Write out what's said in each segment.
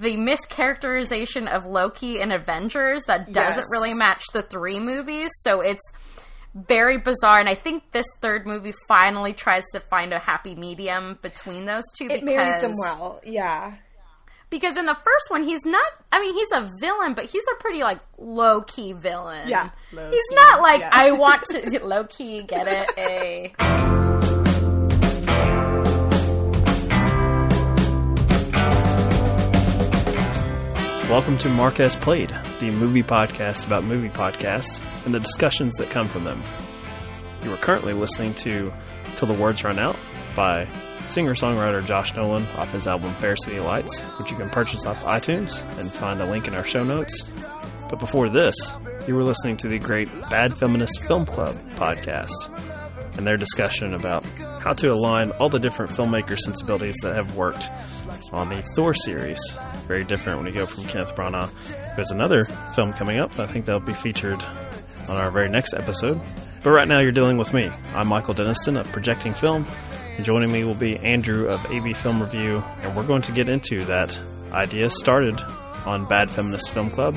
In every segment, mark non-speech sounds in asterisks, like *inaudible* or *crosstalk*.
the mischaracterization of Loki in Avengers that doesn't Yes. really match the three movies. So it's very bizarre, and I think this third movie finally tries to find a happy medium between those two It because marries them well. Yeah. because in the first one he's not I mean he's a villain but he's a pretty like low key villain. Yeah, He's low-key, not like yeah. I want to low key get it a *laughs* eh. Welcome to Marquez Played, the movie podcast about movie podcasts and the discussions that come from them. You are currently listening to Till the Words Run Out by singer songwriter Josh Nolan off his album Fair City Lights, which you can purchase off iTunes and find a link in our show notes. But before this, you were listening to the great Bad Feminist Film Club podcast and their discussion about how to align all the different filmmaker sensibilities that have worked on the Thor series. Very different when you go from Kenneth Branagh. There's another film coming up. I think that'll be featured on our very next episode. But right now, you're dealing with me. I'm Michael Deniston of Projecting Film. And joining me will be Andrew of AV Film Review, and we're going to get into that idea started on Bad Feminist Film Club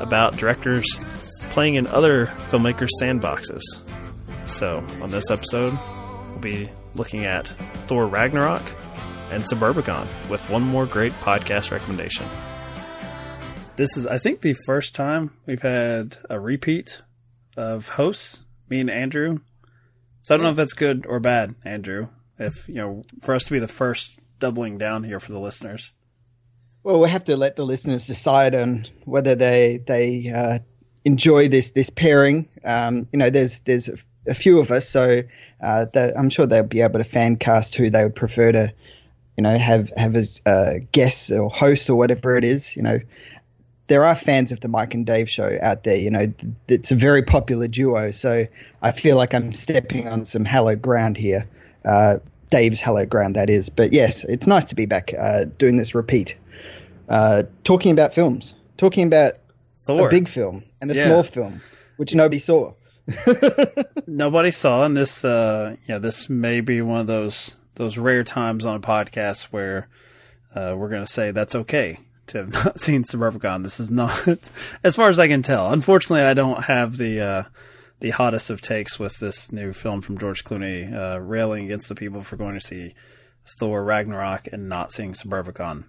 about directors playing in other filmmakers' sandboxes. So, on this episode, we'll be looking at Thor Ragnarok and Suburbicon with one more great podcast recommendation. This is, I think, the first time we've had a repeat of hosts, me and Andrew. So I don't know if that's good or bad, Andrew. If, you know, for us to be the first doubling down here for the listeners. Well, we'll have to let the listeners decide on whether they they uh, enjoy this this pairing. Um, you know, there's there's a, a few of us, so uh, I'm sure they'll be able to fan cast who they would prefer to, you know, have have as uh, guests or hosts or whatever it is. You know, there are fans of the Mike and Dave show out there. You know, it's a very popular duo, so I feel like I'm stepping on some hallowed ground here. Uh, Dave's hallowed ground, that is. But yes, it's nice to be back uh, doing this repeat uh, talking about films, talking about Thor. a big film and a Yeah. small film, which nobody saw. *laughs* nobody saw and this uh you know this may be one of those those rare times on a podcast where uh we're gonna say that's okay to have *laughs* not seen suburbicon this is not *laughs* as far as i can tell unfortunately i don't have the uh the hottest of takes with this new film from george clooney uh railing against the people for going to see thor ragnarok and not seeing suburbicon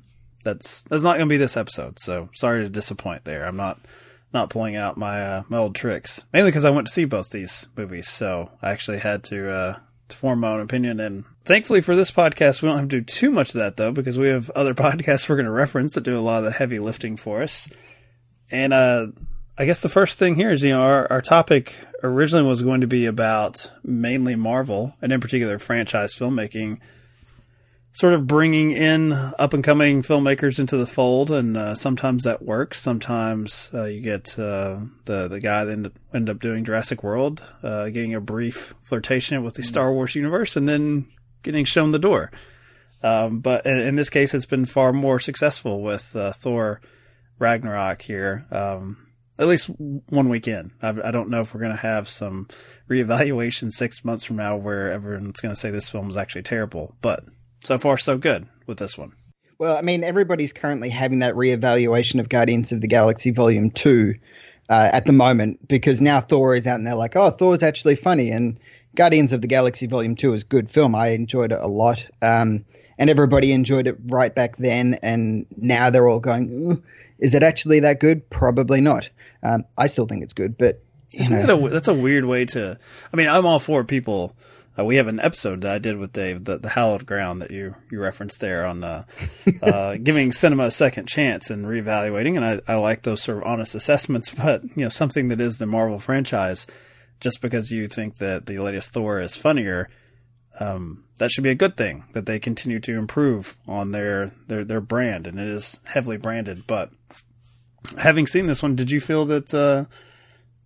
that's that's not gonna be this episode so sorry to disappoint there i'm not not pulling out my uh, my old tricks. Mainly because I went to see both these movies, so I actually had to uh, to form my own opinion. And thankfully for this podcast, we don't have to do too much of that though, because we have other *laughs* podcasts we're going to reference that do a lot of the heavy lifting for us. And uh, I guess the first thing here is, you know, our, our topic originally was going to be about mainly Marvel and in particular franchise filmmaking sort of bringing in up and coming filmmakers into the fold, and uh, sometimes that works. Sometimes uh, you get uh, the the guy that end, end up doing Jurassic World, uh, getting a brief flirtation with the Star Wars universe, and then getting shown the door. Um, but in, in this case, it's been far more successful with uh, Thor Ragnarok here. Um, at least one weekend. I, I don't know if we're going to have some reevaluation six months from now where everyone's going to say this film is actually terrible. But so far, so good with this one. Well, I mean, everybody's currently having that reevaluation of Guardians of the Galaxy Volume 2 uh, at the moment because now Thor is out and they're like, oh, Thor's actually funny. And Guardians of the Galaxy Volume 2 is a good film. I enjoyed it a lot. Um, and everybody enjoyed it right back then. And now they're all going, is it actually that good? Probably not. Um, I still think it's good, but. Isn't know, that a, that's a weird way to. I mean, I'm all for people. Uh, we have an episode that I did with Dave, the, the hallowed ground that you you referenced there on uh, *laughs* uh, giving cinema a second chance and reevaluating, and I, I like those sort of honest assessments. *laughs* But you know, something that is the Marvel franchise, just because you think that the latest Thor is funnier, um, that should be a good thing. That they continue to improve on their their their brand, and it is heavily branded. But having seen this one, did you feel that? Uh,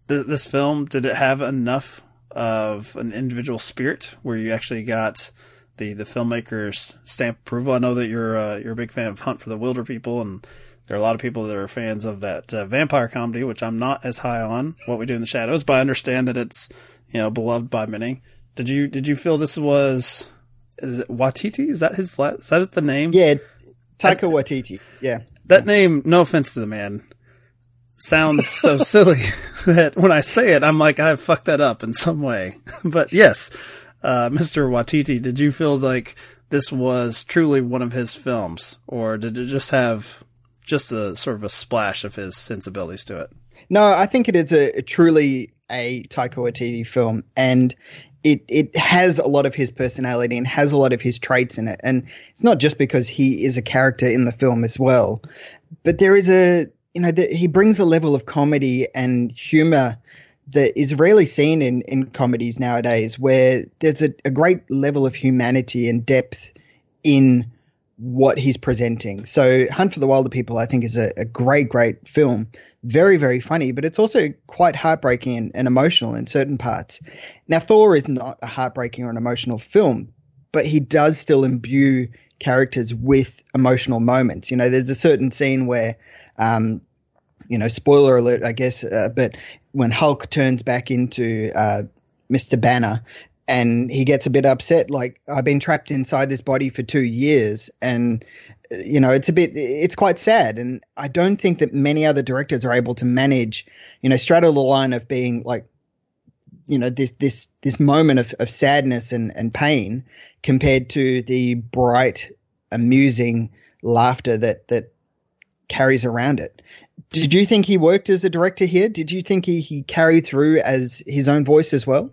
th- this film did it have enough of an individual spirit where you actually got the the filmmaker's stamp approval? I know that you're uh, you're a big fan of Hunt for the Wilderpeople, and there are a lot of people that are fans of that uh, vampire comedy, which I'm not as high on. What We Do in the Shadows, but I understand that it's you know beloved by many. Did you did you feel this was is it Watiti? Is that his la- is that the name? yeah, Taika Waititi. Yeah. that name, no offense to the man, sounds so *laughs* silly *laughs* that when I say it, I'm like, I fucked that up in some way. *laughs* but yes, uh, Mr. Watiti, did you feel like this was truly one of his films, or did it just have just a sort of a splash of his sensibilities to it? No, I think it is a, a truly a Taika Waititi film, and it it has a lot of his personality and has a lot of his traits in it. And it's not just because he is a character in the film as well, but there is a you know the, he brings a level of comedy and humor that is rarely seen in in comedies nowadays, where there's a, a great level of humanity and depth in what he's presenting. So Hunt for the Wilderpeople, I think, is a, a great, great film very, very funny, but it's also quite heartbreaking and, and, emotional in certain parts. Now, Thor is not a heartbreaking or an emotional film, but he does still imbue characters with emotional moments. You know, there's a certain scene where, um, you know, spoiler alert, I guess, uh, but when Hulk turns back into uh, Mr. Banner and he gets a bit upset, like, I've been trapped inside this body for two years and you know, it's a bit, it's quite sad. And I don't think that many other directors are able to manage, you know, straddle the line of being like, you know, this, this, this moment of, of sadness and, and pain compared to the bright, amusing laughter that, that carries around it. Did you think he worked as a director here? Did you think he, he carried through as his own voice as well?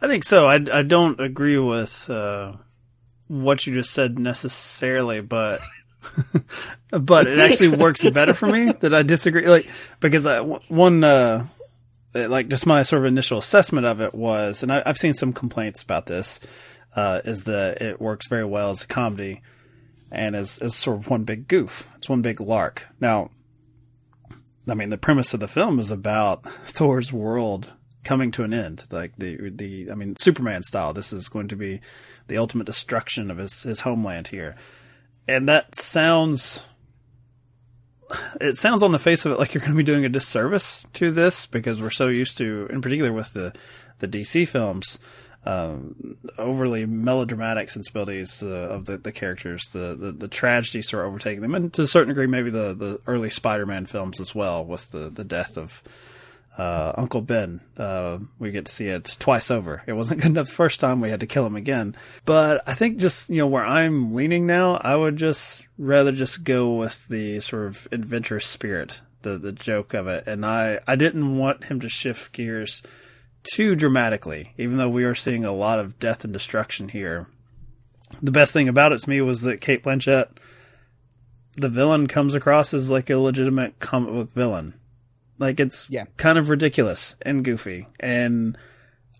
I think so. I, I don't agree with, uh, what you just said necessarily, but *laughs* but it actually works better for me that I disagree. Like because I, one uh, like just my sort of initial assessment of it was, and I, have seen some complaints about this, uh, is that it works very well as a comedy and as as sort of one big goof. It's one big lark. Now, I mean, the premise of the film is about *laughs* Thor's world coming to an end. Like the the I mean, Superman style. This is going to be the ultimate destruction of his, his homeland here. And that sounds it sounds on the face of it like you're going to be doing a disservice to this because we're so used to, in particular with the the DC films, um, overly melodramatic sensibilities uh, of the, the characters, the, the the tragedy sort of overtaking them, and to a certain degree, maybe the the early Spider-Man films as well, with the the death of uh, Uncle Ben. Uh, we get to see it twice over. It wasn't *laughs* good enough the first time. We had to kill him again. But I think just, you know, where I'm leaning now, I would just rather just go with the sort of adventurous spirit, the, the joke of it. And I, I didn't want him to shift gears too dramatically, even though we are seeing a lot of death and destruction here. The best thing about it to me was that Cate Blanchett, the villain comes across as like a legitimate comic book villain like it's yeah. kind of ridiculous and goofy, and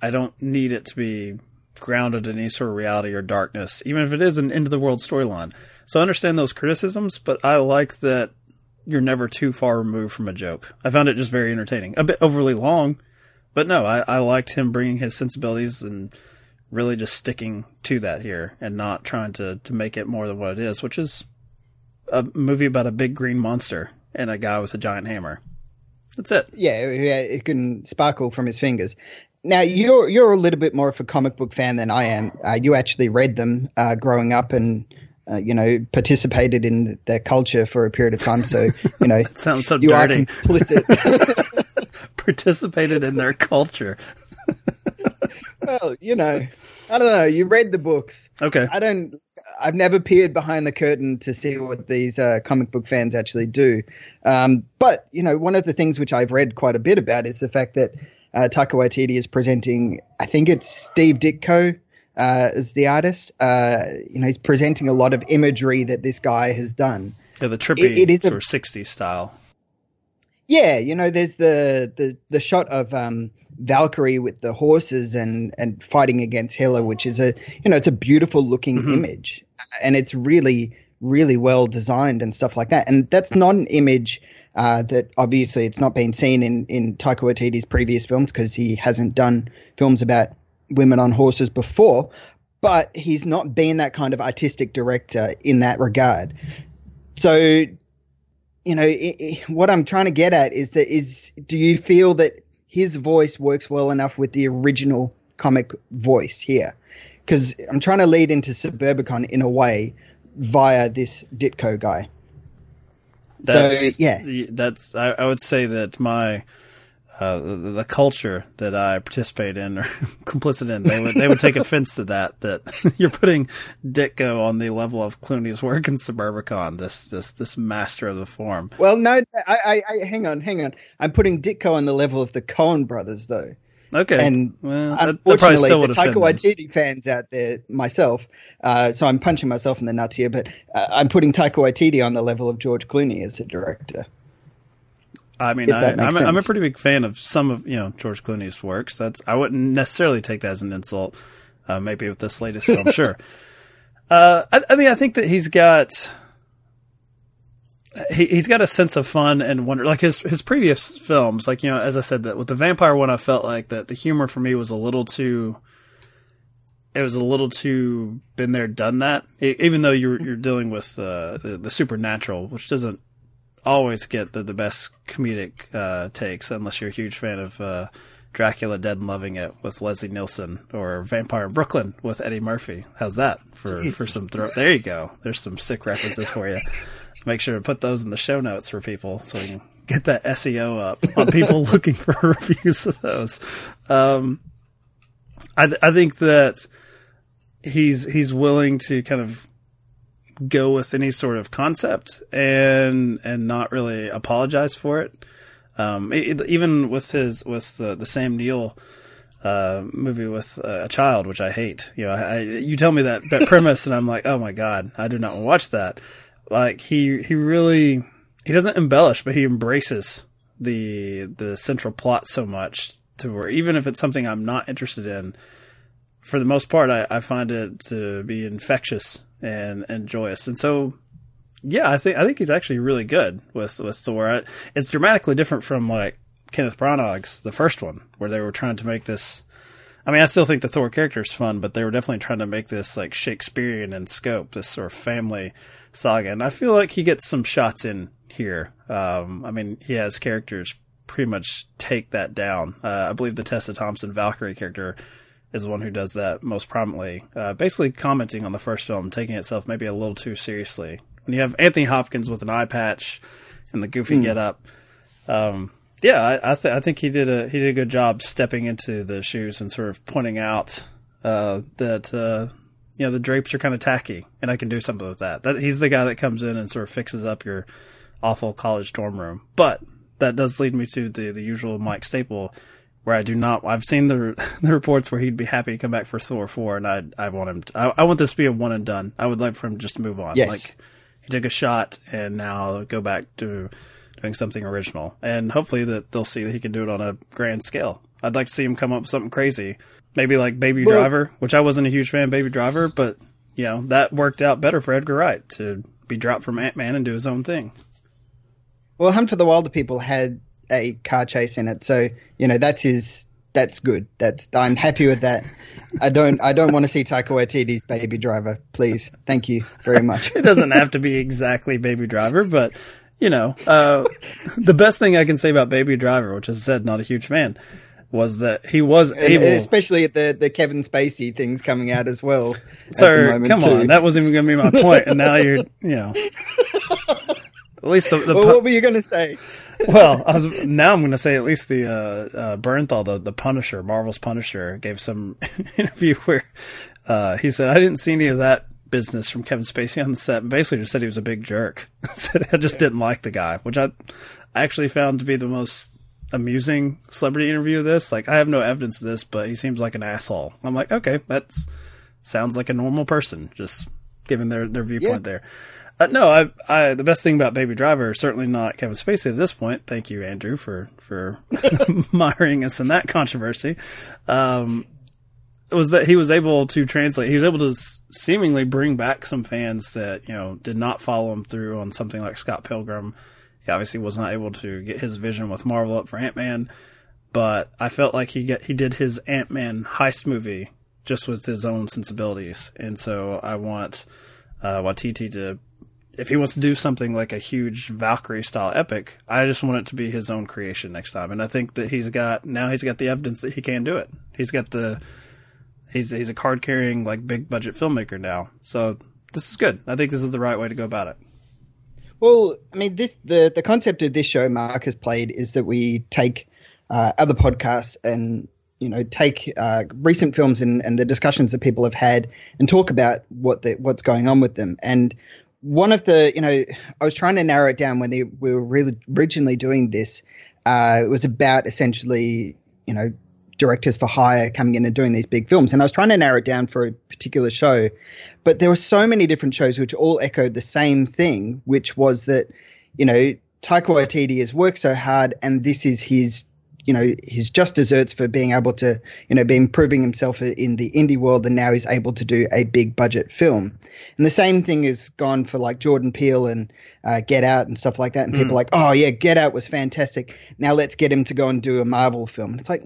I don't need it to be grounded in any sort of reality or darkness, even if it is an end of the world storyline. So I understand those criticisms, but I like that you're never too far removed from a joke. I found it just very entertaining, a bit overly long, but no, I, I liked him bringing his sensibilities and really just sticking to that here and not trying to to make it more than what it is, which is a movie about a big green monster and a guy with a giant hammer. That's it. Yeah, yeah, it can sparkle from his fingers. Now you're you're a little bit more of a comic book fan than I am. Uh, you actually read them uh, growing up and uh, you know participated in their culture for a period of time. So you know *laughs* it sounds so you dirty. Are complicit. *laughs* participated in their culture. *laughs* well, you know, I don't know. You read the books. Okay. I don't. I've never peered behind the curtain to see what these uh, comic book fans actually do. Um, but you know, one of the things which I've read quite a bit about is the fact that uh, Taika Waititi is presenting. I think it's Steve Ditko uh, as the artist. Uh, you know, he's presenting a lot of imagery that this guy has done. Yeah, the trippy it, it is sort a, of 60s style. Yeah, you know, there's the the the shot of um, Valkyrie with the horses and and fighting against Hela, which is a you know it's a beautiful looking mm-hmm. image, and it's really really well designed and stuff like that. And that's not an image uh, that obviously it's not been seen in in Taika Waititi's previous films because he hasn't done films about women on horses before. But he's not been that kind of artistic director in that regard. So, you know, it, it, what I'm trying to get at is that is do you feel that his voice works well enough with the original comic voice here. Because I'm trying to lead into Suburbicon in a way via this Ditko guy. That's, so yeah, that's I, I would say that my uh, the, the, culture that I participate in or *laughs* complicit in, they would they would take offense to that. That *laughs* you're putting Ditko on the level of Clooney's work in Suburbicon, this this this master of the form. Well, no, I, I, I hang on, hang on. I'm putting Ditko on the level of the Coen brothers, though. Okay. And well, unfortunately, the Taika Waititi fans out there, myself, uh, so I'm punching myself in the nuts here, but uh, I'm putting Taika Waititi on the level of George Clooney as a director. I mean, I, am a, I'm a pretty big fan of some of you know George Clooney's works. That's I wouldn't necessarily take that as an insult. Uh, maybe with this latest film, *laughs* sure. Uh, I, I, mean, I think that he's got he, he's got a sense of fun and wonder. Like his his previous films, like you know, as I said, that with the vampire one, I felt like that the humor for me was a little too. It was a little too been there, done that. It, even though you're you're dealing with uh, the, the supernatural, which doesn't always get the, the best comedic uh, takes, unless you're a huge fan of uh, Dracula Dead and Loving It with Leslie Nielsen or Vampire in Brooklyn with Eddie Murphy. How's that for, for some throw? There you go. There's some sick references for you. Make sure to put those in the show notes for people so we can get that SEO up on people *laughs* looking for *laughs* reviews of those. Um, I, th- I think that he's he's willing to kind of go with any sort of concept and and not really apologize for it. Um, it, even with his with the, the Sam Neill uh, movie with uh, a child, which I hate. You know, I, you tell me that that premise, and I'm like, oh my god, I do not want to watch that. Like he he really he doesn't embellish, but he embraces the the central plot so much to where even if it's something I'm not interested in, for the most part, I, I find it to be infectious and and joyous. And so, yeah, I think I think he's actually really good with with Thor. It's dramatically different from like Kenneth Branagh's the first one, where they were trying to make this. I mean, I still think the Thor character is fun, but they were definitely trying to make this like Shakespearean in scope, this sort of family saga. And I feel like he gets some shots in here. Um, I mean, he has characters pretty much take that down. Uh, I believe the Tessa Thompson Valkyrie character is the one who does that most prominently. Uh, basically commenting on the first film, taking itself maybe a little too seriously. When you have Anthony Hopkins with an eye patch and the goofy mm. get up, um, yeah, I, I, th- I, think he did a he did a good job stepping into the shoes and sort of pointing out uh, that uh, you know the drapes are kind of tacky, and I can do something with that. That he's the guy that comes in and sort of fixes up your awful college dorm room. But that does lead me to the the usual Mike Staple where I do not. I've seen the *laughs* the reports where he'd be happy to come back for Thor four, and I I want him. To, I, I, want this to be a one and done. I would like for him to just move on. Yes. Like he took a shot, and now go back to doing something original, and hopefully that they'll see that he can do it on a grand scale. I'd like to see him come up with something crazy, maybe like Baby well, Driver, which I wasn't a huge fan of Baby Driver, but you know that worked out better for Edgar Wright to be dropped from Ant Man and do his own thing. Well, Hunt for the Wilderpeople had a car chase in it. So you know that's his. That's good. That's I'm happy with that. I don't I don't want to see Taika Waititi's Baby Driver. Please, thank you very much. *laughs* it doesn't have to be exactly Baby Driver, but you know, uh, the best thing I can say about Baby Driver, which as I said, not a huge fan, was that he was able, especially at the the Kevin Spacey things coming out as well. Sir, come too. on, that wasn't even going to be my point, and now you're, you know, *laughs* at least the. the well, what were you going to say? *laughs* well, I was now I'm going to say at least the uh, uh, Bernthal, the the Punisher, Marvel's Punisher, gave some *laughs* interview where uh, he said I didn't see any of that business from Kevin Spacey on the set. Basically, just said he was a big jerk. *laughs* said I just didn't like the guy, which I I actually found to be the most amusing celebrity interview of this. Like I have no evidence of this, but he seems like an asshole. I'm like, okay, that sounds like a normal person, just given their their viewpoint yeah. there. Uh, no, I, I, the best thing about Baby Driver, certainly not Kevin Spacey at this point. Thank you, Andrew, for for *laughs* miring us in that controversy. Um, was that he was able to translate. He was able to seemingly bring back some fans that you know did not follow him through on something like Scott Pilgrim. He obviously was not able to get his vision with Marvel up for Ant Man, but I felt like he get he did his Ant Man heist movie just with his own sensibilities, and so I want uh, Waititi to if he wants to do something like a huge Valkyrie style epic, I just want it to be his own creation next time. And I think that he's got now he's got the evidence that he can do it. He's got the he's he's a card carrying like big budget filmmaker now. So this is good. I think this is the right way to go about it. Well, I mean, this the the concept of this show Mark has played is that we take uh, other podcasts and you know take uh, recent films and, and the discussions that people have had and talk about what the, what's going on with them. And one of the you know I was trying to narrow it down when they, we were really originally doing this. Uh, it was about essentially you know directors for hire coming in and doing these big films. And I was trying to narrow it down for a particular show, but there were so many different shows which all echoed the same thing, which was that, you know, Taika Waititi has worked so hard and this is his you know his just desserts for being able to you know being proving himself in the indie world and now he's able to do a big budget film and the same thing has gone for like jordan peele and uh, get out and stuff like that and mm. people are like oh yeah get out was fantastic now let's get him to go and do a marvel film it's like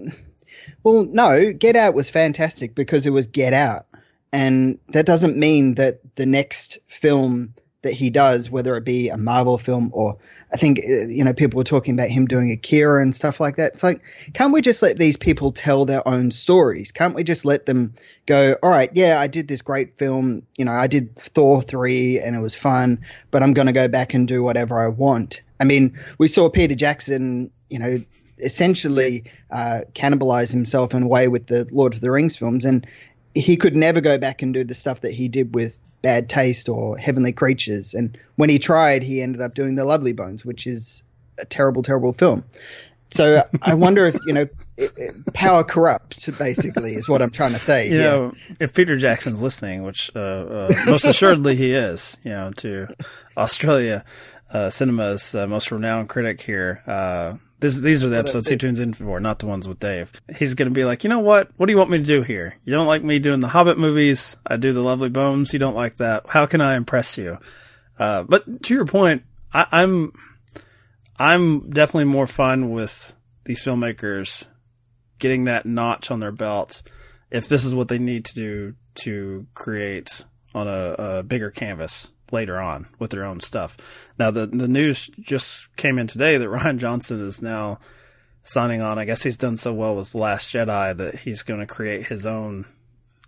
well, no, Get Out was fantastic because it was Get Out. And that doesn't mean that the next film that he does, whether it be a Marvel film or I think, uh, you know, people were talking about him doing Akira and stuff like that. It's like, can't we just let these people tell their own stories? Can't we just let them go, all right, yeah, I did this great film. You know, I did Thor 3 and it was fun, but I'm going to go back and do whatever I want. I mean, we saw Peter Jackson, you know, essentially uh, cannibalize himself in a way with the Lord of the Rings films, and he could never go back and do the stuff that he did with Bad Taste or Heavenly Creatures. And when he tried, he ended up doing The Lovely Bones, which is a terrible, terrible film. So I wonder if you know power corrupts. Basically, is what I'm trying to say. *laughs* You yeah. know, if Peter Jackson's listening, which uh, uh, most assuredly he is, you know, to Australia uh, cinema's uh, most renowned critic here, uh, this, these are the episodes he tunes in for, not the ones with Dave. He's going to be like, you know what? What do you want me to do here? You don't like me doing the Hobbit movies. I do the Lovely Bones. You don't like that. How can I impress you? Uh, but to your point, I, I'm, I'm definitely more fun with these filmmakers getting that notch on their belt if this is what they need to do to create on a, a bigger canvas later on with their own stuff. Now the the news just came in today that *laughs* Rian Johnson is now signing on. I guess he's done so well with Last Jedi that he's going to create his own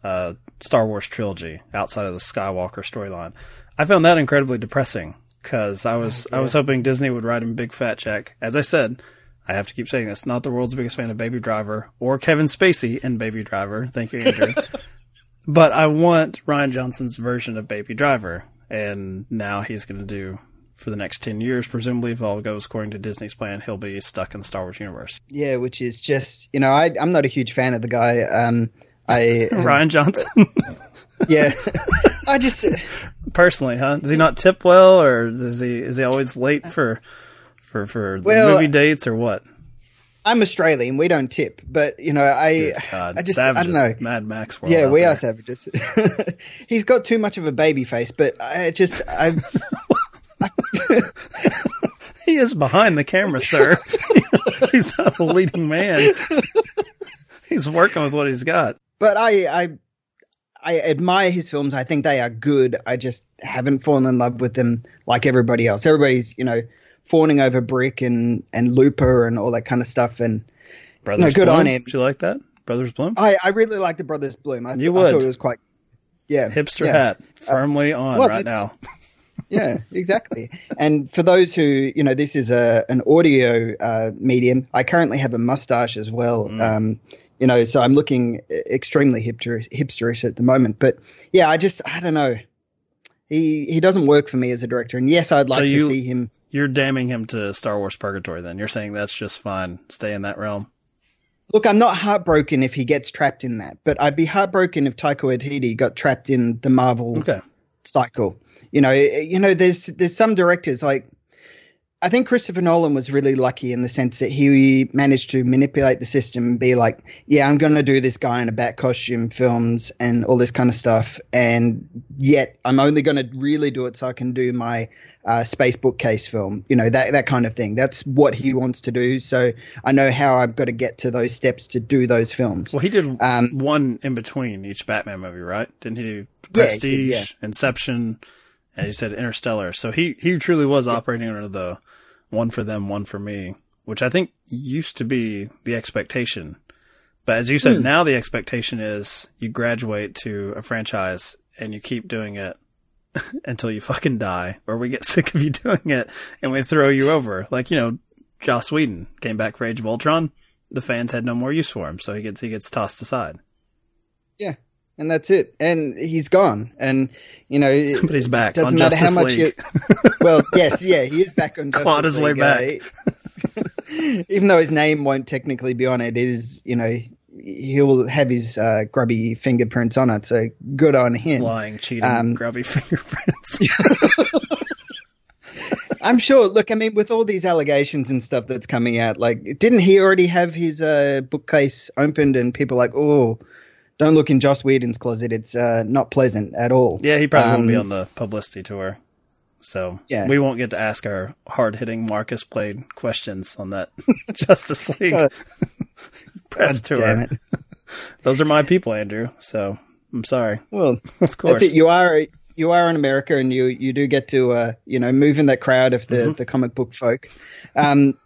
uh, Star Wars trilogy outside of the Skywalker storyline. I found that incredibly depressing because I was oh, I was hoping Disney would write him a big fat check. As I said, I have to keep saying this. Not the world's biggest fan of Baby Driver or Kevin Spacey in Baby Driver. Thank you, Andrew. *laughs* but I want Rian Johnson's version of Baby Driver and now he's going to do for the next 10 years presumably if all goes according to disney's plan he'll be stuck in the star wars universe. Yeah which is just you know I, i'm not a huge fan of the guy um i *laughs* um, rian johnson? *laughs* Yeah. I just *laughs* personally huh? Does he not tip well or is he is he always late for for for well, movie dates or what I'm Australian. We don't tip, but you know, I, I just, savages. I don't know. Mad Max. Yeah, we there. are savages. *laughs* He's got too much of a baby face, but I just, I've. *laughs* he is behind the camera, sir. *laughs* he's not a leading man. He's working with what he's got. But I, I, I admire his films. I think they are good. I just haven't fallen in love with them like everybody else. Everybody's, you know fawning over Brick and and Looper and all that kind of stuff. And Brothers no, good Bloom? on him. Did you like that Brothers Bloom? I, I really like the Brothers Bloom. I, you would. I thought it was quite yeah hipster yeah. hat firmly uh, on well, right now. *laughs* yeah, exactly. And for those who, you know, this is a an audio uh, medium. I currently have a mustache as well. Mm. Um, you know, so I'm looking extremely hipster, hipsterish at the moment. But yeah, I just, I don't know. He he doesn't work for me as a director. And yes, I'd like so you, to see him. You're damning him to Star Wars purgatory. Then you're saying that's just fine. Stay in that realm. Look, I'm not heartbroken if he gets trapped in that, but I'd be heartbroken if Taika Waititi got trapped in the Marvel okay. cycle. You know, you know, there's there's some directors like I think Christopher Nolan was really lucky in the sense that he managed to manipulate the system and be like, yeah, I'm going to do this guy in a bat costume films and all this kind of stuff. And yet I'm only going to really do it so I can do my uh, space bookcase film, you know, that, that kind of thing. That's what he wants to do. So I know how I've got to get to those steps to do those films. Well, he did um, one in between each Batman movie, right? Didn't he do Prestige, yeah, did, yeah. Inception, and he said Interstellar? So he, he truly was operating under the one for them, one for me, which I think used to be the expectation. But as you said, hmm. now the expectation is you graduate to a franchise and you keep doing it *laughs* until you fucking die, or we get *laughs* sick of you doing it and we throw you over. Like you know, Joss Whedon came back for Age of Ultron. The fans had no more use for him, so he gets he gets tossed aside. Yeah, and that's it. And he's gone. And you know, *laughs* but he's back. Doesn't matter Justice how much League. you. well, *laughs* yes, yeah, he is back on. Clawed his way back. *laughs* even though his name won't technically be on it, it is you know he'll have his uh, grubby fingerprints on it. So good on him. Flying, cheating, um, grubby fingerprints. I'm sure. Look, I mean, with all these allegations and stuff that's coming out, like, didn't he already have his uh, bookcase opened and people like, oh, don't look in Joss Whedon's closet. It's uh, not pleasant at all. Yeah, he probably um, won't be um, on the publicity tour. So yeah. we won't get to ask our hard hitting Marcus Blade questions on that *laughs* Justice *laughs* League *laughs* press God tour. Those are my people, Andrew. So I'm sorry. Well, of course. You are you are in America, and you you do get to uh, you know move in that crowd of the mm-hmm. the comic book folk. Um,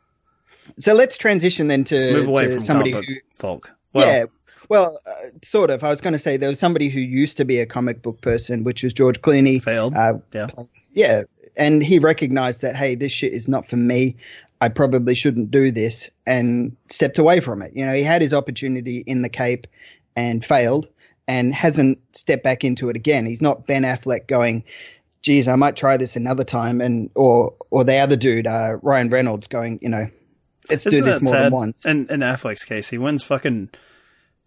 so let's transition then to, let's move away to from somebody comic who, folk. Well, yeah, well, uh, sort of. I was going to say there was somebody who used to be a comic book person, which was George Clooney. Failed. Uh, yeah. Yeah. And he recognized that, hey, this shit is not for me. I probably shouldn't do this and stepped away from it. You know, he had his opportunity in the Cape and failed and hasn't stepped back into it again. He's not Ben Affleck going, geez, I might try this another time. And, or, or the other dude, uh, Ryan Reynolds going, you know, let's Isn't do this more sad? than once. And in Affleck's case, he wins fucking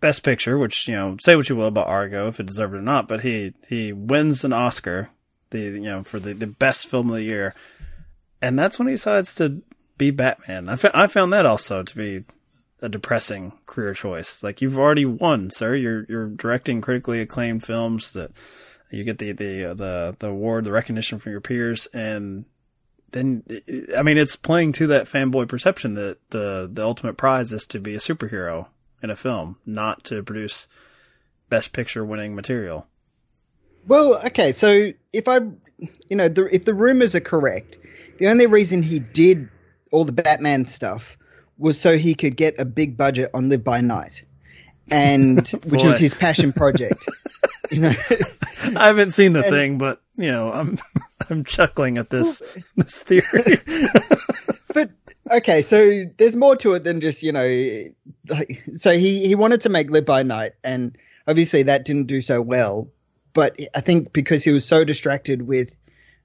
Best Picture, which you know, say what you will about Argo, if it deserved it or not, but he he wins an Oscar, the you know for the, the best film of the year, and that's when he decides to be Batman. I, fa- I found that also to be a depressing career choice. Like you've already won, sir. You're you're directing critically acclaimed films that you get the the uh, the the award, the recognition from your peers, and then I mean it's playing to that fanboy perception that the the ultimate prize is to be a superhero in a film, not to produce best picture winning material. Well, okay, so if I, you know, the, if the rumors are correct, the only reason he did all the Batman stuff was so he could get a big budget on Live by Night, and *laughs* which was his passion project. you know, *laughs* I haven't seen the and, thing, but you know, I'm *laughs* I'm chuckling at this this theory. Okay, so there's more to it than just you know, like, so he he wanted to make Live by Night, and obviously that didn't do so well. But I think because he was so distracted with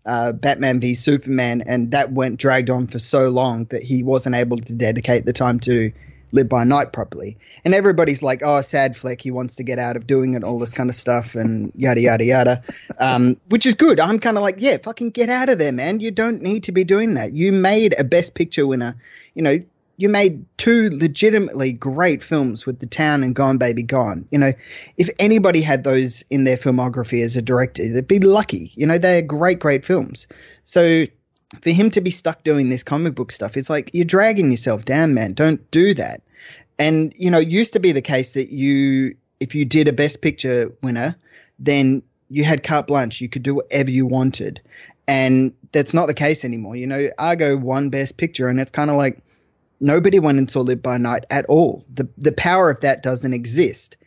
uh, Batman v Superman, and that went dragged on for so long that he wasn't able to dedicate the time to live by night properly. And everybody's like, oh, sad Fleck, he wants to get out of doing it, all this kind of stuff, and yada, yada, yada. Um, which is good. I'm kind of like, yeah, fucking get out of there, man. You don't need to be doing that. You made a Best Picture winner. You know, you made two legitimately great films with The Town and Gone Baby Gone. You know, if anybody had those in their filmography as a director, they'd be lucky. You know, they're great, great films. So for him to be stuck doing this comic book stuff, it's like you're dragging yourself down, man. Don't do that. And you know, it used to be the case that you, if you did a Best Picture winner, then you had carte blanche. You could do whatever you wanted, and that's not the case anymore. You know, Argo won Best Picture, and it's kind of like nobody went and saw Live by Night at all. The the power of that doesn't exist.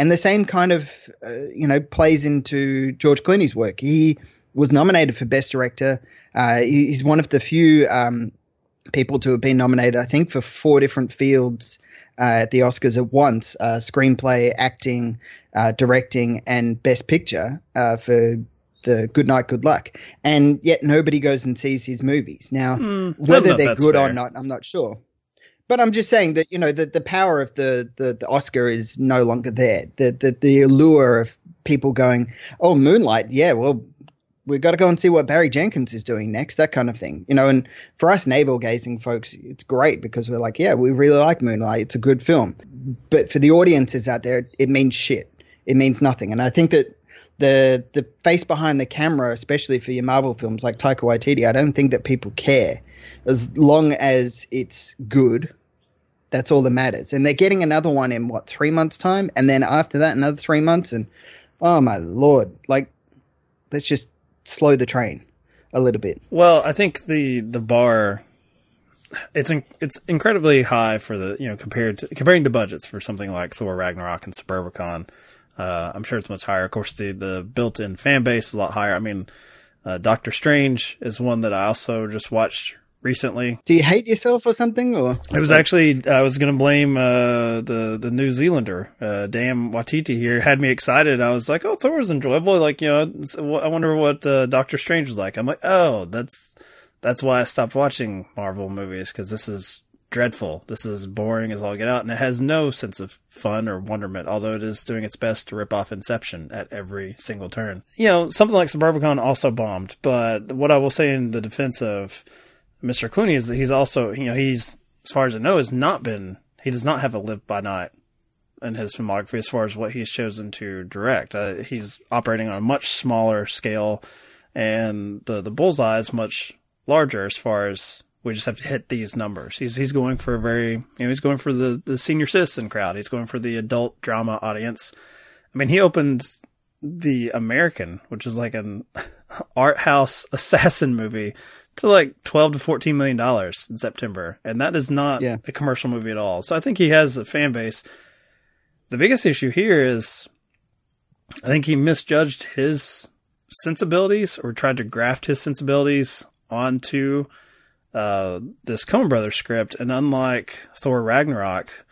And the same kind of, uh, you know, plays into George Clooney's work. He was nominated for Best Director. Uh, he's one of the few um, people to have been nominated, I think, for four different fields at the Oscars at once: uh, screenplay, acting, uh, directing, and Best Picture uh, for the Good Night, Good Luck. And yet nobody goes and sees his movies. Now, mm, whether they're good fair. or not, I'm not sure. But I'm just saying that you know the, the power of the, the, the Oscar is no longer there. The, the the allure of people going, oh, Moonlight, yeah, well, we've got to go and see what Barry Jenkins is doing next, that kind of thing. You know, and for us navel gazing folks, it's great because we're like, yeah, we really like Moonlight. It's a good film. But for the audiences out there, it means shit. It means nothing. And I think that the the face behind the camera, especially for your Marvel films like Taika Waititi, I don't think that people care. As long as it's good, that's all that matters. And they're getting another one in what three months' time, and then after that, another three months. And oh my lord, like let's just slow the train a little bit. Well, I think the the bar it's in, it's incredibly high for the you know compared to comparing the budgets for something like Thor Ragnarok and Suburbicon. Uh, I'm sure it's much higher. Of course, the the built-in fan base is a lot higher. I mean, Uh, Doctor Strange is one that I also just watched recently. Do you hate yourself or something? Or it was actually I was going to blame uh, the the New Zealander, uh, Dan Waititi here had me excited. I was like, oh, Thor was enjoyable. Like you know, I wonder what uh, Doctor Strange was like. I'm like, oh, that's that's why I stopped watching Marvel movies because this is dreadful. This is boring as all get out, and it has no sense of fun or wonderment, although it is doing its best to rip off Inception at every single turn. You know, something like Suburbicon also bombed, but what I will say in the defense of Mr. Clooney is that he's also, you know, he's, as far as I know, has not been, he does not have a live by night in his filmography as far as what he's chosen to direct. Uh, he's operating on a much smaller scale, and the, the bullseye is much larger as far as we just have to hit these numbers. He's he's going for a very you know he's going for the the senior citizen crowd. He's going for the adult drama audience. I mean, he opened the American, which is like an *laughs* art house assassin movie, to like 12 to 14 million dollars in September, and that is not yeah. a commercial movie at all. So I think he has a fan base. The biggest issue here is I think he misjudged his sensibilities or tried to graft his sensibilities onto uh, this Coen Brothers script, and unlike Thor Ragnarok,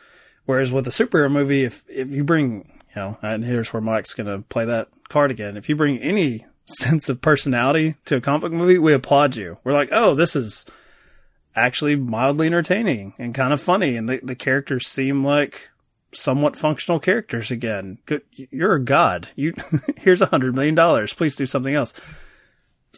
whereas with a superhero movie, if if you bring you know, and here's where Mike's gonna play that card again. If you bring any sense of personality to a comic movie, we applaud you. We're like, oh, this is actually mildly entertaining and kind of funny, and the the characters seem like somewhat functional characters again. You're a god. You *laughs* here's a hundred million dollars. Please do something else.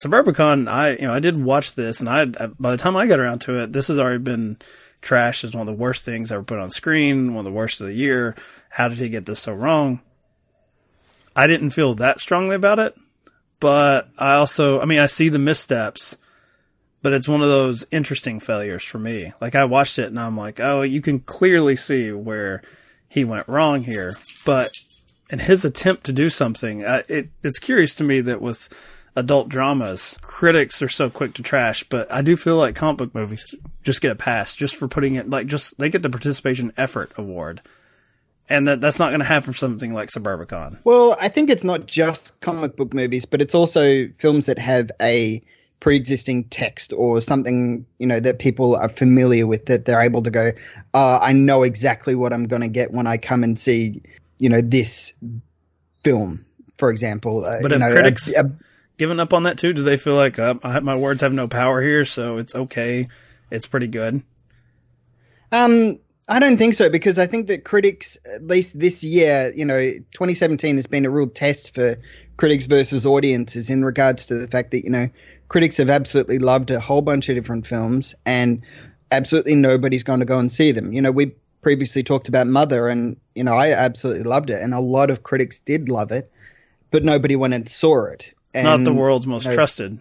Suburbicon, I you know I did watch this, and I by the time I got around to it, this has already been trashed as one of the worst things ever put on screen, one of the worst of the year. How did he get this so wrong? I didn't feel that strongly about it, but I also, I mean, I see the missteps, but it's one of those interesting failures for me. Like I watched it and I'm like, oh, you can clearly see where he went wrong here, but in his attempt to do something, it, it's curious to me that with adult dramas, critics are so quick to trash, but I do feel like comic book movies just get a pass just for putting it like just they get the participation effort award. And that that's not going to happen for something like Suburbicon. Well, I think it's not just comic book movies, but it's also films that have a pre-existing text or something you know that people are familiar with that they're able to go uh, i know exactly what i'm going to get when i come and see you know this film for example uh, but if know, critics a, a, given up on that too? Do they feel like uh, my words have no power here, so it's okay? It's pretty good. Um, I don't think so because I think that critics, at least this year, you know, 2017 has been a real test for critics versus audiences in regards to the fact that you know critics have absolutely loved a whole bunch of different films and absolutely nobody's going to go and see them. You know, we previously talked about Mother, and you know, I absolutely loved it, and a lot of critics did love it, but nobody went and saw it. And, Not the world's most trusted.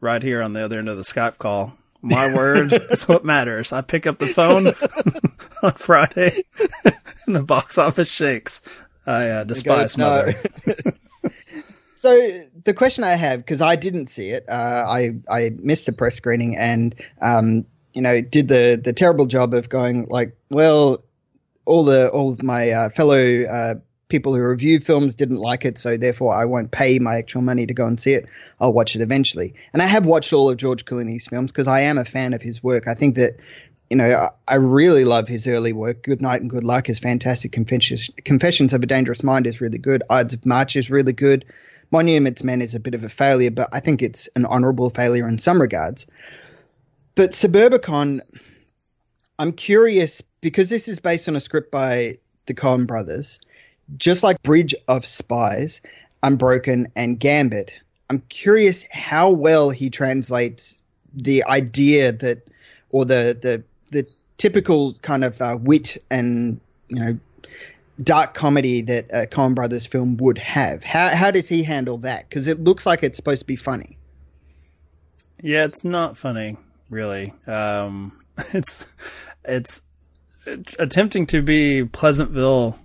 Right here on the other end of the Skype call. My *laughs* word is what matters. I pick up the phone *laughs* on Friday, *laughs* and the box office shakes. I uh, despise mother. so the question I have, because I didn't see it, uh, I I missed the press screening, and um, you know, did the the terrible job of going like, well, all the all of my uh, fellow uh, people who review films didn't like it, so therefore I won't pay my actual money to go and see it. I'll watch it eventually. And I have watched all of George Clooney's films because I am a fan of his work. I think that, you know, I really love his early work. Good Night and Good Luck is fantastic. Confessions, of a Dangerous Mind is really good. Ides of March is really good. Monuments Men is a bit of a failure, but I think it's an honorable failure in some regards. But Suburbicon, I'm curious because this is based on a script by the Coen brothers just like Bridge of Spies, Unbroken, and Gambit, I'm curious how well he translates the idea that, or the the the typical kind of uh, wit and you know dark comedy that a Coen Brothers film would have. How how does he handle that? Because it looks like it's supposed to be funny. Yeah, it's not funny, really. Um, *laughs* it's it's attempting to be Pleasantville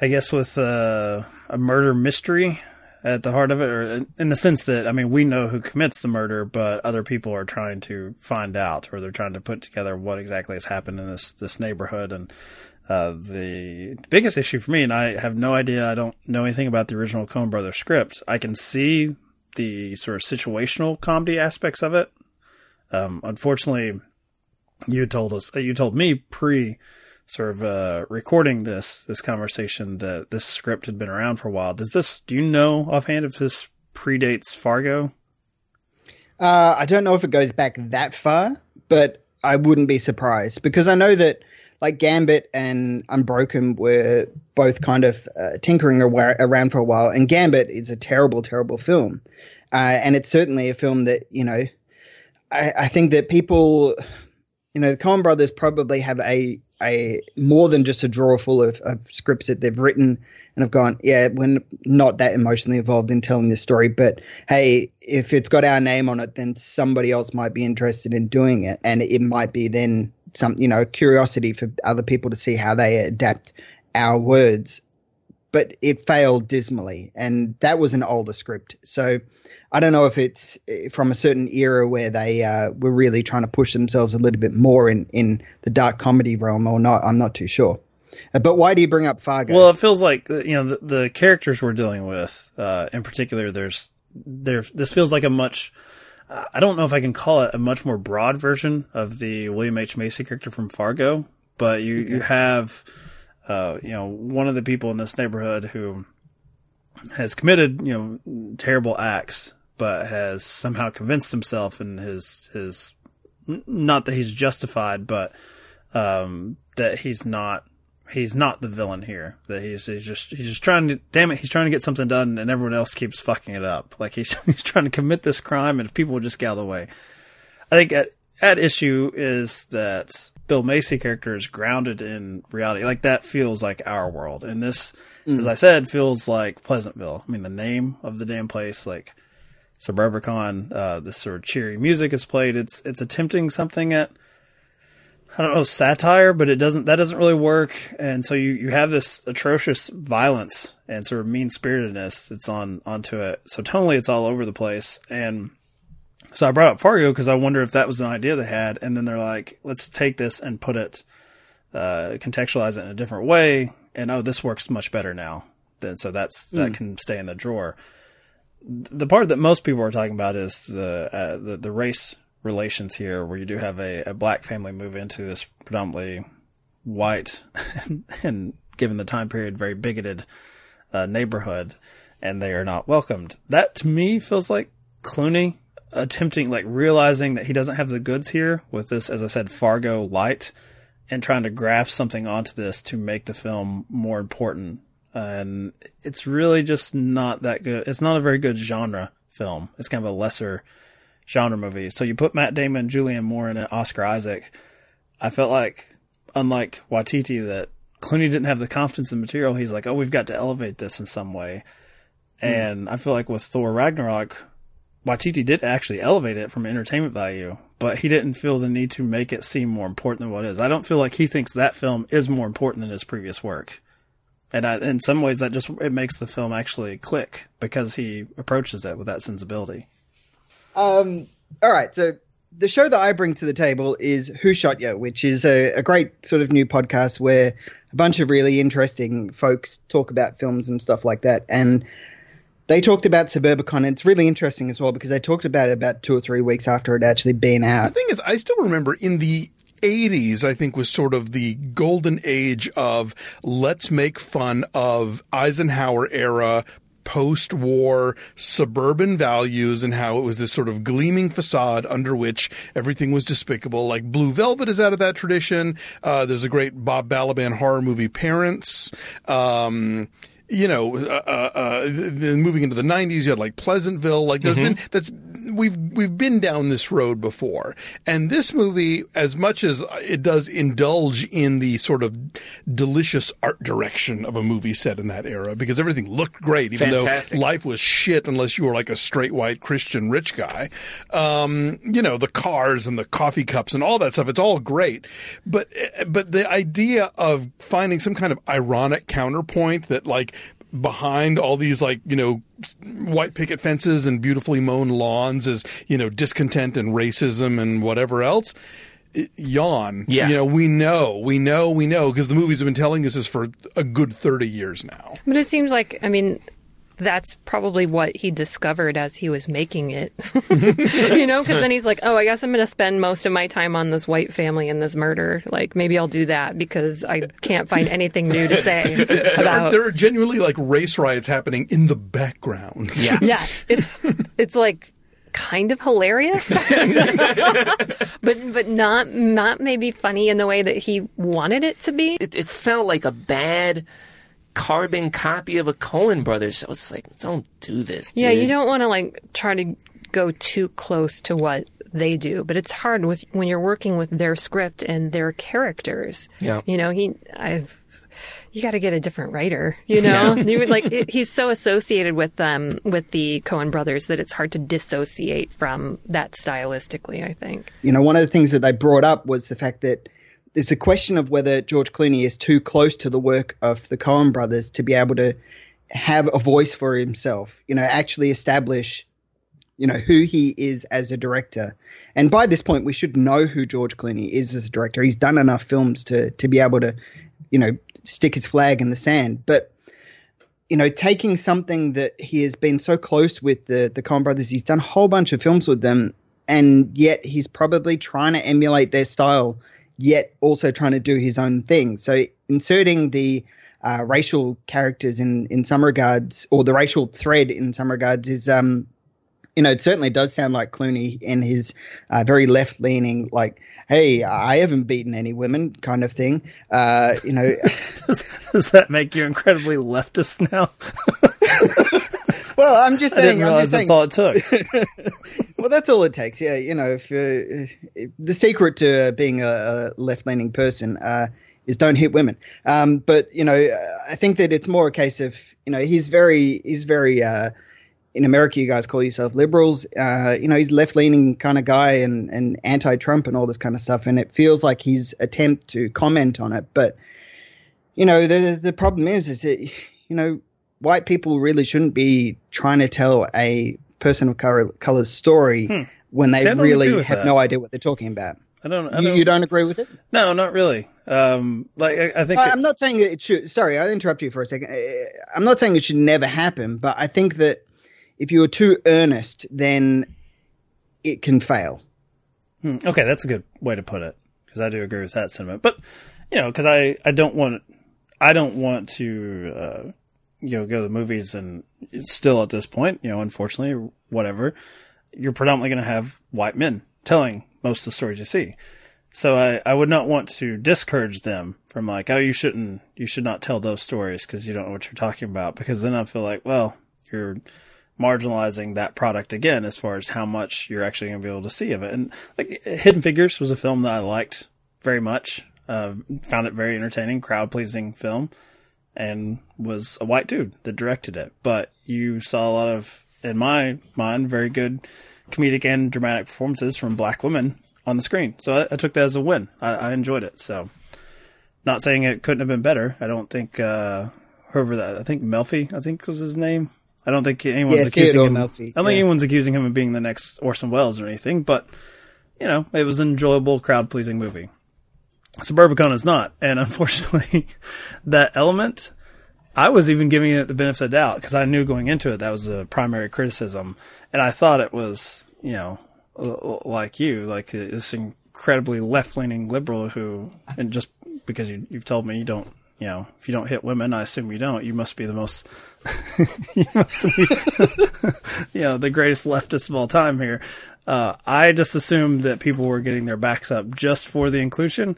I guess with uh, a murder mystery at the heart of it, or in the sense that I mean we know who commits the murder, but other people are trying to find out, or they're trying to put together what exactly has happened in this this neighborhood. And uh, the biggest issue for me, and I have no idea, I don't know anything about the original Coen Brothers script. I can see the sort of situational comedy aspects of it. Um, unfortunately, you told us, you told me pre sort of uh, recording this this conversation that this script had been around for a while. Does this? Do you know offhand if this predates Fargo? Uh, I don't know if it goes back that far, but I wouldn't be surprised because I know that like Gambit and Unbroken were both kind of uh, tinkering around for a while, and Gambit is a terrible, terrible film, uh, and it's certainly a film that you know. I, I think that people, you know, the Coen Brothers probably have a a more than just a drawer full of, of scripts that they've written and have gone, yeah, we're not that emotionally involved in telling this story, but hey, if it's got our name on it, then somebody else might be interested in doing it, and it might be then some, you know, curiosity for other people to see how they adapt our words. But it failed dismally, and that was an older script, so I don't know if it's eh, from a certain era where they uh, were really trying to push themselves a little bit more in, in the dark comedy realm or not. I'm not too sure. Uh, but why do you bring up Fargo? Well, it feels like you know the, the characters we're dealing with, uh, in particular. There's there. This feels like a much. I don't know if I can call it a much more broad version of the William H Macy character from Fargo, but you okay. you have, uh, you know, one of the people in this neighborhood who has committed you know terrible acts but has somehow convinced himself and his his not that he's justified, but um, that he's not he's not the villain here. That he's he's just he's just trying to damn it, he's trying to get something done, and everyone else keeps fucking it up. Like he's *laughs* he's trying to commit this crime, and if people would just get out of the way, I think at issue is that Bill Macy character is grounded in reality. Like that feels like our world, and this, mm. as I said, feels like Pleasantville. I mean, the name of the damn place, like Suburbicon, uh, this sort of cheery music is played. It's it's attempting something at I don't know satire, but it doesn't that doesn't really work. And so you, you have this atrocious violence and sort of mean spiritedness that's on onto it. So tonally, it's all over the place. And so I brought up Fargo because I wonder if that was an idea they had. And then they're like, let's take this and put it, uh, contextualize it in a different way. And oh, this works much better now. Then so that's mm. that hmm. can stay in the drawer the part that most people are talking about is the uh, the, the, race relations here, where you do have a, a black family move into this predominantly white and, *laughs* and given the time period, very bigoted uh, neighborhood, and they are not welcomed. That to me feels like Clooney attempting, like realizing that he doesn't have the goods here with this, as I said, Fargo light, and trying to graft something onto this to make the film more important and it's really just not that good. It's not a very good genre film. It's kind of a lesser genre movie. So you put Matt Damon, Julianne Moore, and Oscar Isaac. I felt like, unlike Waititi, that Clooney didn't have the confidence in the material. He's like, oh, we've got to elevate this in some way. Mm. And I feel like with Thor Ragnarok, Waititi did actually elevate it from entertainment value, but he didn't feel the need to make it seem more important than what it is. I don't feel like he thinks that film is more important than his previous work and I, in some ways that just it makes the film actually click because he approaches it with that sensibility. Um. All right. So the show that I bring to the table is Who Shot Ya, which is a, a, great sort of new podcast where a bunch of really interesting folks talk about films and stuff like that. And they talked about Suburbicon. It's really interesting as well because they talked about it about two or three weeks after it actually been out. The thing is, I still remember in the 80s, I think, was sort of the golden age of let's make fun of Eisenhower era post war suburban values and how it was this sort of gleaming facade under which everything was despicable. Like Blue Velvet is out of that tradition. Uh, there's a great Bob Balaban horror movie, Parents. Um, you know, uh, uh, uh moving into the '90s, you had like Pleasantville. Like there's mm-hmm. been that's we've we've been down this road before, and this movie, as much as it does indulge in the sort of delicious art direction of a movie set in that era, because everything looked great, even Fantastic. though life was shit unless you were like a straight white Christian rich guy. Um, you know, the cars and the coffee cups and all that stuff. It's all great, but but the idea of finding some kind of ironic counterpoint that like behind all these like you know white picket fences and beautifully mown lawns is you know discontent and racism and whatever else yawn. Yeah. You know we know we know we know because the movies have been telling us this for a good 30 years now. But it seems like i mean that's probably what he discovered as he was making it. *laughs* you know, because then he's like, oh, I guess I'm going to spend most of my time on this white family and this murder. Like, maybe I'll do that because I can't find anything new to say *laughs* There are, there are genuinely like race riots happening in the background. Yeah. *laughs* yeah, it's it's like kind of hilarious, but but not not maybe funny in the way that he wanted it to be. It, it felt like a bad carbon copy of a Coen Brothers. I was like, don't do this. Yeah, you don't want to like try to go too close to what they do, but it's hard with when you're working with their script and their characters. Yeah. you know, he I've you got to get a different writer. You know, *laughs* you would like it, he's so associated with them with the Coen brothers that it's hard to dissociate from that stylistically. I think. you know, one of the things that they brought up was the fact that there's a question of whether George Clooney is too close to the work of the Coen brothers to be able to have a voice for himself, you know, actually establish, you know, who he is as a director. And by this point, we should know who George Clooney is as a director. He's done enough films to, to be able to, you know, stick his flag in the sand. But, you know, taking something that he has been so close with the, the Coen brothers, he's done a whole bunch of films with them and yet he's probably trying to emulate their style, yet also trying to do his own thing. So inserting the uh, racial characters in in some regards, or the racial thread in some regards, is um, you know, it certainly does sound like Clooney and his uh, very left leaning, like, hey, I haven't beaten any women kind of thing. Uh, you know, Does, *laughs* *laughs* does that make you incredibly leftist now? *laughs* well, I'm just saying, I didn't I'm realize just saying, that's all it took. Well, that's all it takes. Yeah, you know, if, uh, if the secret to being a, a left-leaning person uh, is don't hit women. Um, but you know, I think that it's more a case of you know he's very he's very uh, in America you guys call yourself liberals. Uh, you know, he's left-leaning kind of guy and and anti-Trump and all this kind of stuff, and it feels like his attempt to comment on it. But you know, the the problem is is that you know white people really shouldn't be trying to tell a person of color, color's story when they See, I don't agree really have that. no idea what they're talking about. I don't. I You, don't, you don't agree with it? No, not really. Um, like I, I think. I, I'm not saying it should. Sorry, I'll interrupt you for a second. Uh, I'm not saying it should never happen, but I think that if you are too earnest, then it can fail. Hmm, Okay, that's a good way to put it because I do agree with that sentiment. But you know, because I I don't want I don't want to uh, you know go to the movies and still at this point you know unfortunately whatever you're predominantly going to have white men telling most of the stories you see. So I, I would not want to discourage them from like, oh, you shouldn't, you should not tell those stories because you don't know what you're talking about. Because then I feel like, well, you're marginalizing that product again as far as how much you're actually going to be able to see of it. And like Hidden Figures was a film that I liked very much. Uh, found it very entertaining, crowd pleasing film, and was a white dude that directed it. But you saw a lot of, in my mind, very good comedic and dramatic performances from black women on the screen. So I, I took that as a win. I, I enjoyed it. So, not saying it couldn't have been better. I don't think uh, whoever that. I think Melfi. I think was his name. I don't think anyone's Yeah, accusing him. Melfi, I don't think anyone's accusing him of being the next Orson Welles or anything. But you know, it was an enjoyable, crowd pleasing movie. Suburbicon is not, and *laughs* unfortunately, that element. I was even giving it the benefit of the doubt because I knew going into it that was a primary criticism, and I thought it was, you know, like you, like this incredibly left-leaning liberal who, and just because you, you've told me you don't, you know, if you don't hit women, I assume you don't. You must be the most, *laughs* you must be, *laughs* you know, the greatest leftist of all time here. Uh, I just assumed that people were getting their backs up just for the inclusion,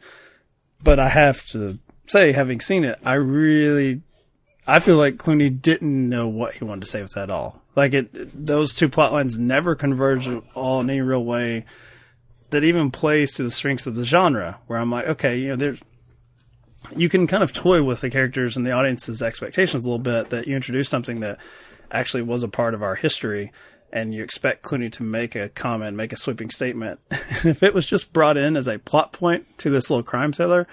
but I have to say, having seen it, I really I feel like Clooney didn't know what he wanted to say with that at all. Like it, those two plot lines never converge at all in any real way that even plays to the strengths of the genre. Where I'm like, okay, you know, there's you can kind of toy with the characters and the audience's expectations a little bit. That you introduce something that actually was a part of our history, and you expect Clooney to make a comment, make a sweeping statement. *laughs* if it was just brought in as a plot point to this little crime thriller,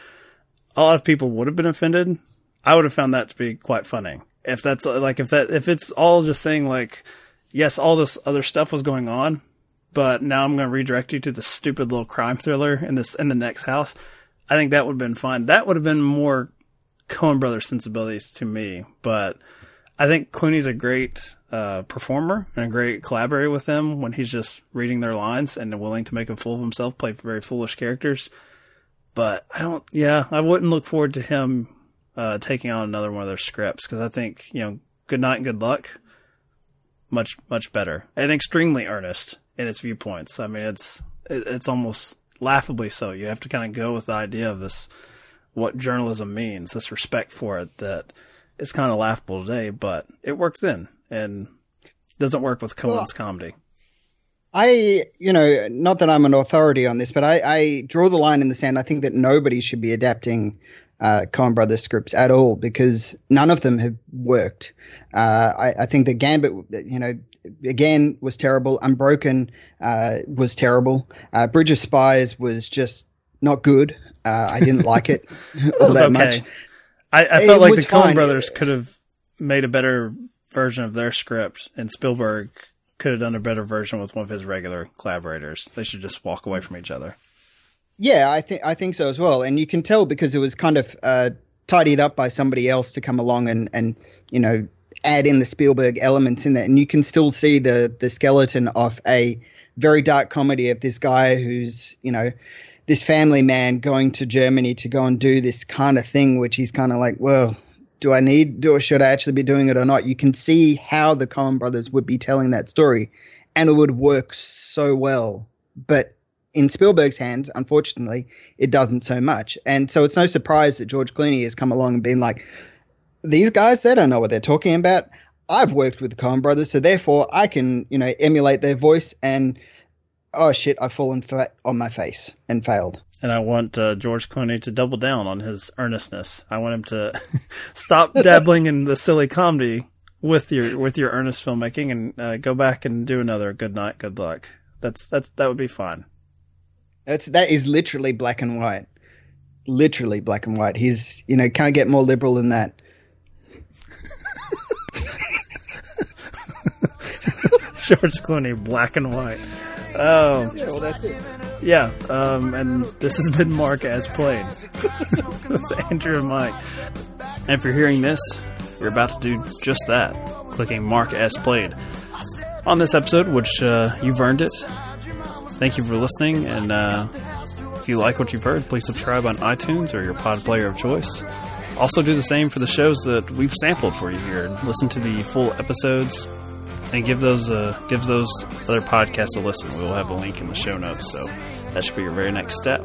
a lot of people would have been offended. I would have found that to be quite funny. If that's like if that if it's all just saying like, yes, all this other stuff was going on, but now I'm going to redirect you to the stupid little crime thriller in this in the next house. I think that would have been fine. That would have been more Coen Brothers sensibilities to me. But I think Clooney's a great uh, performer and a great collaborator with them when he's just reading their lines and willing to make a fool of himself, play very foolish characters. But I don't, yeah, I wouldn't look forward to him uh, taking on another one of their scripts because I think, you know, Good Night and Good Luck, much, much better and extremely earnest in its viewpoints. I mean, it's, it, it's almost laughably so. You have to kind of go with the idea of this, what journalism means, this respect for it that is kind of laughable today, but it worked then and doesn't work with Coen's well, comedy. I, you know, not that I'm an authority on this, but I, I, draw the line in the sand. I think that nobody should be adapting uh, Coen Brothers scripts at all because none of them have worked. Uh, I, I, think the Gambit, you know, again was terrible. Unbroken uh, was terrible. Uh, Bridge of Spies was just not good. Uh, I didn't like it *laughs* all that okay. much. I, I felt like the Coen brothers could have made a better version of their script, and Spielberg could have done a better version with one of his regular collaborators. They should just walk away from each other. Yeah, I think I think so as well, and you can tell because it was kind of uh, tidied up by somebody else to come along and and you know add in the Spielberg elements in there, and you can still see the the skeleton of a very dark comedy of this guy who's you know this family man going to Germany to go and do this kind of thing, which he's kind of like, well, do I need do or should I actually be doing it or not? You can see how the Coen brothers would be telling that story, and it would work so well. But in Spielberg's hands, unfortunately, it doesn't so much. And so it's no surprise that George Clooney has come along and been like, these guys, they don't know what they're talking about. I've worked with the Coen brothers, so therefore I can, you know, emulate their voice and oh shit, I've fallen flat on my face and failed. And I want uh, George Clooney to double down on his earnestness. I want him to *laughs* stop dabbling in the silly comedy with your with your earnest filmmaking and uh, go back and do another Good Night, Good Luck. That's that's that would be fine. That's that is literally black and white. Literally black and white. He's you know can't get more liberal than that. *laughs* George Clooney, black and white. Oh, yeah, well, that's it. Yeah, um, and this has been Mark as played *laughs* Andrew and Mike. And if you're hearing this, you're about to do just that, clicking Mark as played on this episode, which uh, you've earned it. Thank you for listening, and uh, if you like what you've heard, please subscribe on iTunes or your pod player of choice. Also, do the same for the shows that we've sampled for you here. Listen to the full episodes and give those uh, give those other podcasts a listen. We'll have a link in the show notes, so that should be your very next step.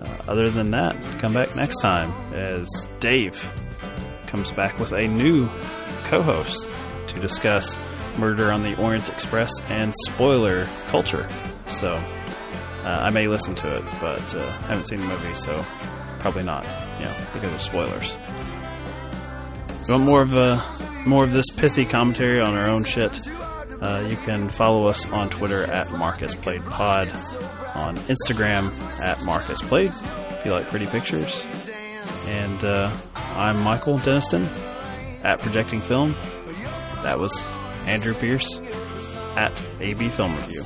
Uh, other than that, come back next time as Dave comes back with a new co-host to discuss Murder on the Orient Express and spoiler culture. So uh, I may listen to it, but uh, I haven't seen the movie, so probably not. You know, because of spoilers. You want more of a more of this pithy commentary on our own shit, uh, you can follow us on Twitter at Mark As Played Pod, on Instagram at Marcus Played, if you like pretty pictures. And uh, I'm Michael Deniston at Projecting Film. That was Andrew Pierce at AB Film Review.